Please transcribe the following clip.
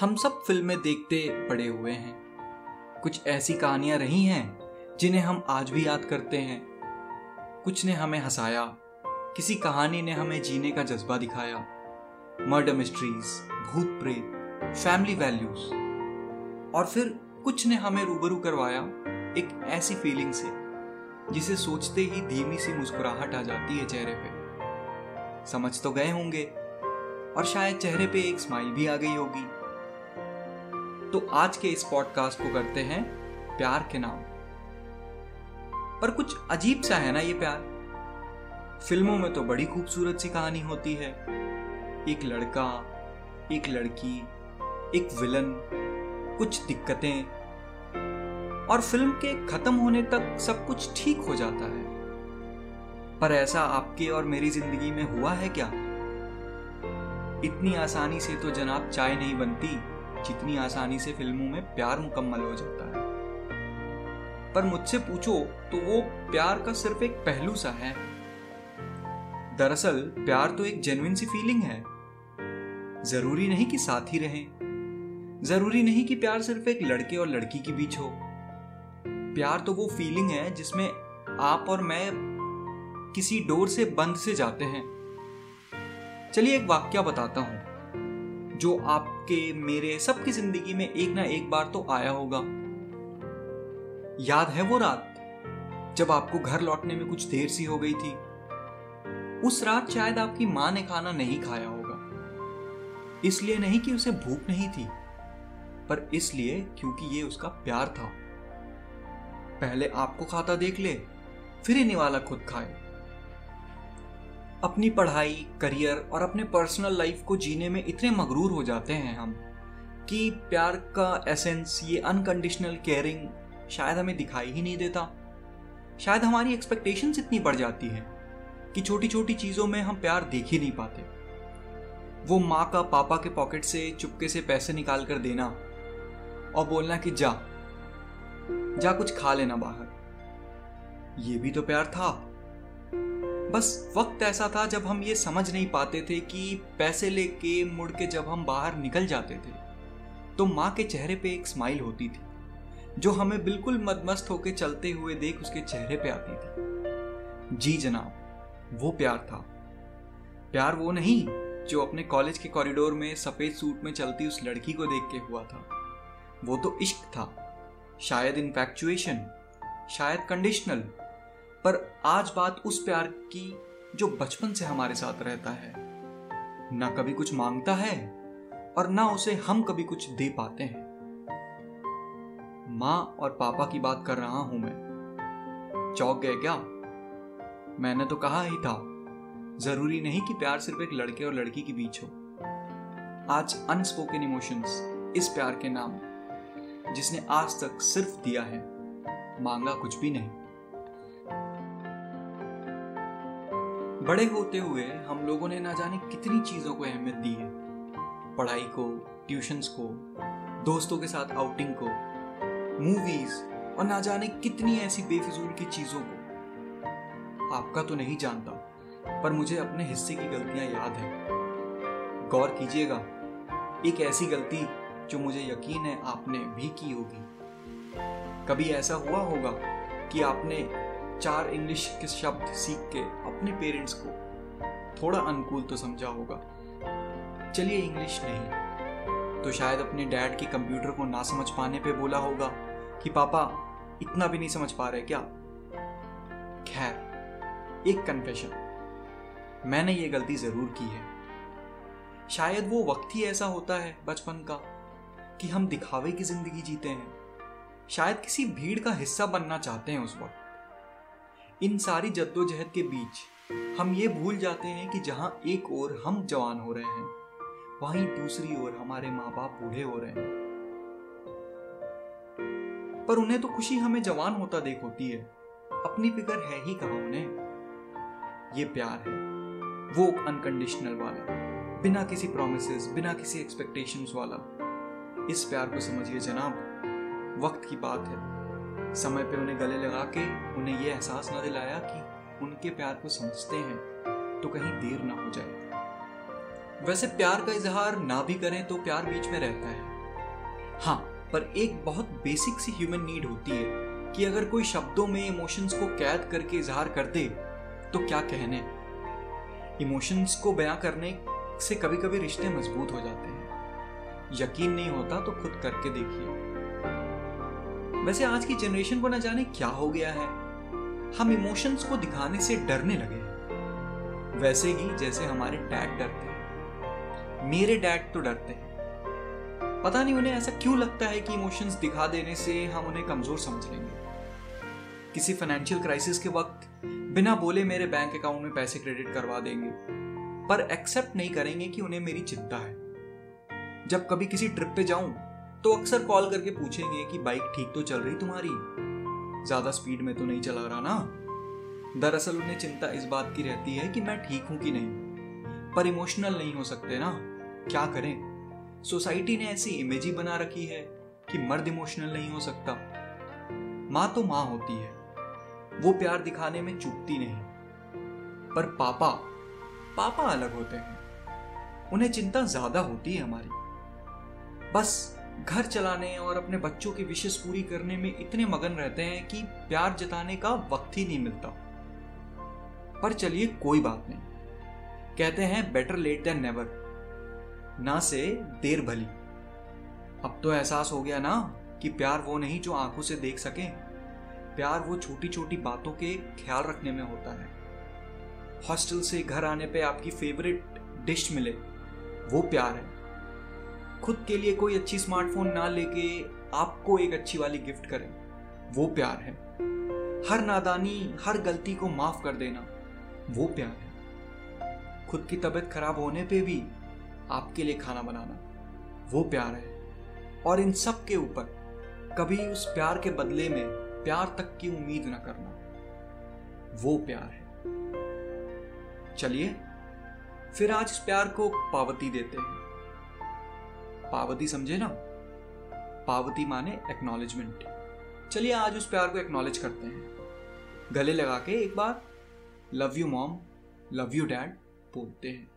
हम सब फ़िल्में देखते पड़े हुए हैं। कुछ ऐसी कहानियाँ रही हैं, जिन्हें हम आज भी याद करते हैं। कुछ ने हमें हंसाया, किसी कहानी ने हमें जीने का जज्बा दिखाया। मर्डर मिस्ट्रीज, भूत प्रेत, फैमिली वैल्यूज़। और फिर कुछ ने हमें रूबरू करवाया एक ऐसी फीलिंग से, जिसे सोचते ही धीमी सी मुस्कुराहट आ जाती है चेहरे पे। समझ तो गए होंगे, और शायद चेहरे पे एक स्माइल भी आ गई होगी। तो आज के इस पॉडकास्ट को करते हैं प्यार के नाम। पर कुछ अजीब सा है ना ये प्यार? फ़िल्मों में तो बड़ी खूबसूरत सी कहानी होती है। एक लड़का, एक लड़की, एक विलन कुछ दिक्कतें। और फ़िल्म के खत्म होने तक सब कुछ ठीक हो जाता है। पर ऐसा आपके और मेरी ज़िंदगी में हुआ है क्या? इतनी आसानी से तो जनाब चाय नहीं बनती। जितनी आसानी से फ़िल्मों में प्यार मुकम्मल हो जाता है। पर मुझसे पूछो तो वो प्यार का सिर्फ़ एक पहलू सा है। दरअसल, प्यार तो एक जेन्युइन सी फीलिंग है। ज़रूरी नहीं कि साथ ही रहें। ज़रूरी नहीं कि प्यार सिर्फ़ एक लड़के और लड़की के बीच हो। प्यार तो वो फीलिंग है जिसमें आप और मैं किसी डोर से बंद से जाते हैं। चलिए एक वाक्य बताता हूँ। जो आपके, मेरे, सबकी ज़िंदगी में एक ना एक बार तो आया होगा। याद है वो रात, जब आपको घर लौटने में कुछ देर सी हो गई थी? उस रात शायद आपकी माँ ने खाना नहीं खाया होगा। इसलिए नहीं कि उसे भूख नहीं थी, पर इसलिए क्योंकि ये उसका प्यार था। पहले आपको खाता देख ले, फिर इन्हीं वाला खुद खाए। अपनी पढ़ाई, करियर और अपने पर्सनल लाइफ को जीने में इतने मगरूर हो जाते हैं हम कि प्यार का एसेंस ये अनकंडीशनल केयरिंग शायद हमें दिखाई ही नहीं देता। शायद हमारी एक्सपेक्टेशंस इतनी बढ़ जाती है कि छोटी छोटी चीज़ों में हम प्यार देख ही नहीं पाते। वो माँ का पापा के पॉकेट से चुपके से पैसे निकाल कर देना और बोलना कि जा जा कुछ खा लेना बाहर। ये भी तो प्यार था। बस वक्त ऐसा था जब हम ये समझ नहीं पाते थे कि पैसे लेके मुड़ के जब हम बाहर निकल जाते थे तो माँ के चेहरे पे एक स्माइल होती थी, जो हमें बिल्कुल मदमस्त होके चलते हुए देख उसके चेहरे पे आती थी। जी जनाब, वो प्यार था। प्यार वो नहीं, जो अपने कॉलेज के कॉरिडोर में सफ़ेद सूट में चलती उस लड़की को देख के हुआ था। वो तो इश्क था, शायद इनफैक्चुएशन शायद कंडीशनल पर आज बात उस प्यार की जो बचपन से हमारे साथ रहता है। ना कभी कुछ माँगता है और ना उसे हम कभी कुछ दे पाते हैं। माँ और पापा की बात कर रहा हूँ मैं। चौक गए क्या? मैंने तो कहा ही था, ज़रूरी नहीं कि प्यार सिर्फ़ एक लड़के और लड़की के बीच हो। आज अनस्पोकन इमोशंस इस प्यार के नाम जिसने आज तक सिर्फ़ दिया है, मांगा कुछ भी नहीं। बड़े होते हुए हम लोगों ने ना जाने कितनी चीज़ों को अहमियत दी है। पढ़ाई को ट्यूशन्स को, दोस्तों के साथ आउटिंग को मूवीज़ और ना जाने कितनी ऐसी बेफिजूल की चीज़ों को। आपका तो नहीं जानता, पर मुझे अपने हिस्से की गलतियाँ याद है। गौर कीजिएगा, एक ऐसी गलती जो मुझे यकीन है आपने भी की होगी। कभी ऐसा हुआ होगा कि आपने चार इंग्लिश के शब्द सीख के अपने पेरेंट्स को थोड़ा अनुकूल तो समझा होगा। चलिए इंग्लिश नहीं तो शायद अपने डैड के कंप्यूटर को ना समझ पाने पे बोला होगा कि पापा, इतना भी नहीं समझ पा रहे क्या? खैर, एक कन्फेशन मैंने ये गलती ज़रूर की है। शायद वो वक्त ही ऐसा होता है बचपन का कि हम दिखावे की ज़िंदगी जीते हैं। शायद किसी भीड़ का हिस्सा बनना चाहते हैं उस वक्त। इन सारी जद्दोजहद के बीच, हम ये भूल जाते हैं कि जहाँ एक ओर हम जवान हो रहे हैं, वहीं दूसरी ओर हमारे माँ बाप बूढ़े हो रहे हैं। पर उन्हें तो खुशी हमें जवान होता देख होती है। अपनी फ़िक्र है ही कहा उन्हें? ये प्यार है, वो अनकंडीशनल वाला, बिना किसी प्रोमिस बिना किसी एक्सपेक्टेशंस वाला। इस प्यार को समझिए जनाब, वक्त की बात है। समय पे उन्हें गले लगा के उन्हें यह एहसास न दिलाया कि उनके प्यार को समझते हैं तो कहीं देर ना हो जाए। वैसे प्यार का इजहार ना भी करें तो प्यार बीच में रहता है। हाँ पर एक बहुत बेसिक सी ह्यूमन नीड होती है कि अगर कोई शब्दों में इमोशंस को कैद करके इजहार कर दे तो क्या कहने? इमोशंस को बयां करने से कभी कभी रिश्ते मज़बूत हो जाते हैं। यकीन नहीं होता तो खुद करके देखिए। वैसे आज की जनरेशन को ना जाने क्या हो गया है। हम इमोशंस को दिखाने से डरने लगे हैं। वैसे ही जैसे हमारे डैड डरते हैं। मेरे डैड तो डरते हैं। पता नहीं उन्हें ऐसा क्यों लगता है कि इमोशंस दिखा देने से हम उन्हें कमज़ोर समझ लेंगे। किसी फाइनेंशियल क्राइसिस के वक्त बिना बोले मेरे बैंक अकाउंट में पैसे क्रेडिट करवा देंगे, पर एक्सेप्ट नहीं करेंगे कि उन्हें मेरी चिंता है। जब कभी किसी ट्रिप पे जाऊँ तो अक्सर कॉल करके पूछेंगे कि बाइक ठीक तो चल रही तुम्हारी? ज़्यादा स्पीड में तो नहीं चला रहा ना? दरअसल उन्हें चिंता इस बात की रहती है कि मैं ठीक हूँ कि नहीं। पर इमोशनल नहीं हो सकते ना? क्या करें? सोसाइटी ने ऐसी इमेज ही बना रखी है कि मर्द इमोशनल नहीं हो सकता। माँ तो माँ होती है। वो प्यार दिखाने में चूकती नहीं। पर पापा पापा अलग होते हैं। उन्हें चिंता ज़्यादा होती है हमारी। बस घर चलाने और अपने बच्चों की विशेष पूरी करने में इतने मगन रहते हैं कि प्यार जताने का वक्त ही नहीं मिलता। पर चलिए कोई बात नहीं। कहते हैं बेटर लेट देन नेवर ना से देर भली। अब तो एहसास हो गया ना कि प्यार वो नहीं जो आँखों से देख सके। प्यार वो छोटी छोटी बातों के ख्याल रखने में होता है। हॉस्टल से घर आने पे आपकी फेवरेट डिश मिले, वो प्यार है। खुद के लिए कोई अच्छी स्मार्टफ़ोन ना लेके आपको एक अच्छी वाली गिफ्ट करें। वो प्यार है। हर नादानी, हर गलती को माफ़ कर देना, वो प्यार है। खुद की तबीयत खराब होने पे भी आपके लिए खाना बनाना, वो प्यार है। और इन सब के ऊपर कभी उस प्यार के बदले में प्यार तक की उम्मीद न करना, वो प्यार है। चलिए, फिर आज इस प्यार को पावती देते हैं। पावती समझे ना? पावती माने एक्नॉलेजमेंट चलिए आज उस प्यार को एक्नॉलेज करते हैं। गले लगा के एक बार love you mom love you dad बोलते हैं।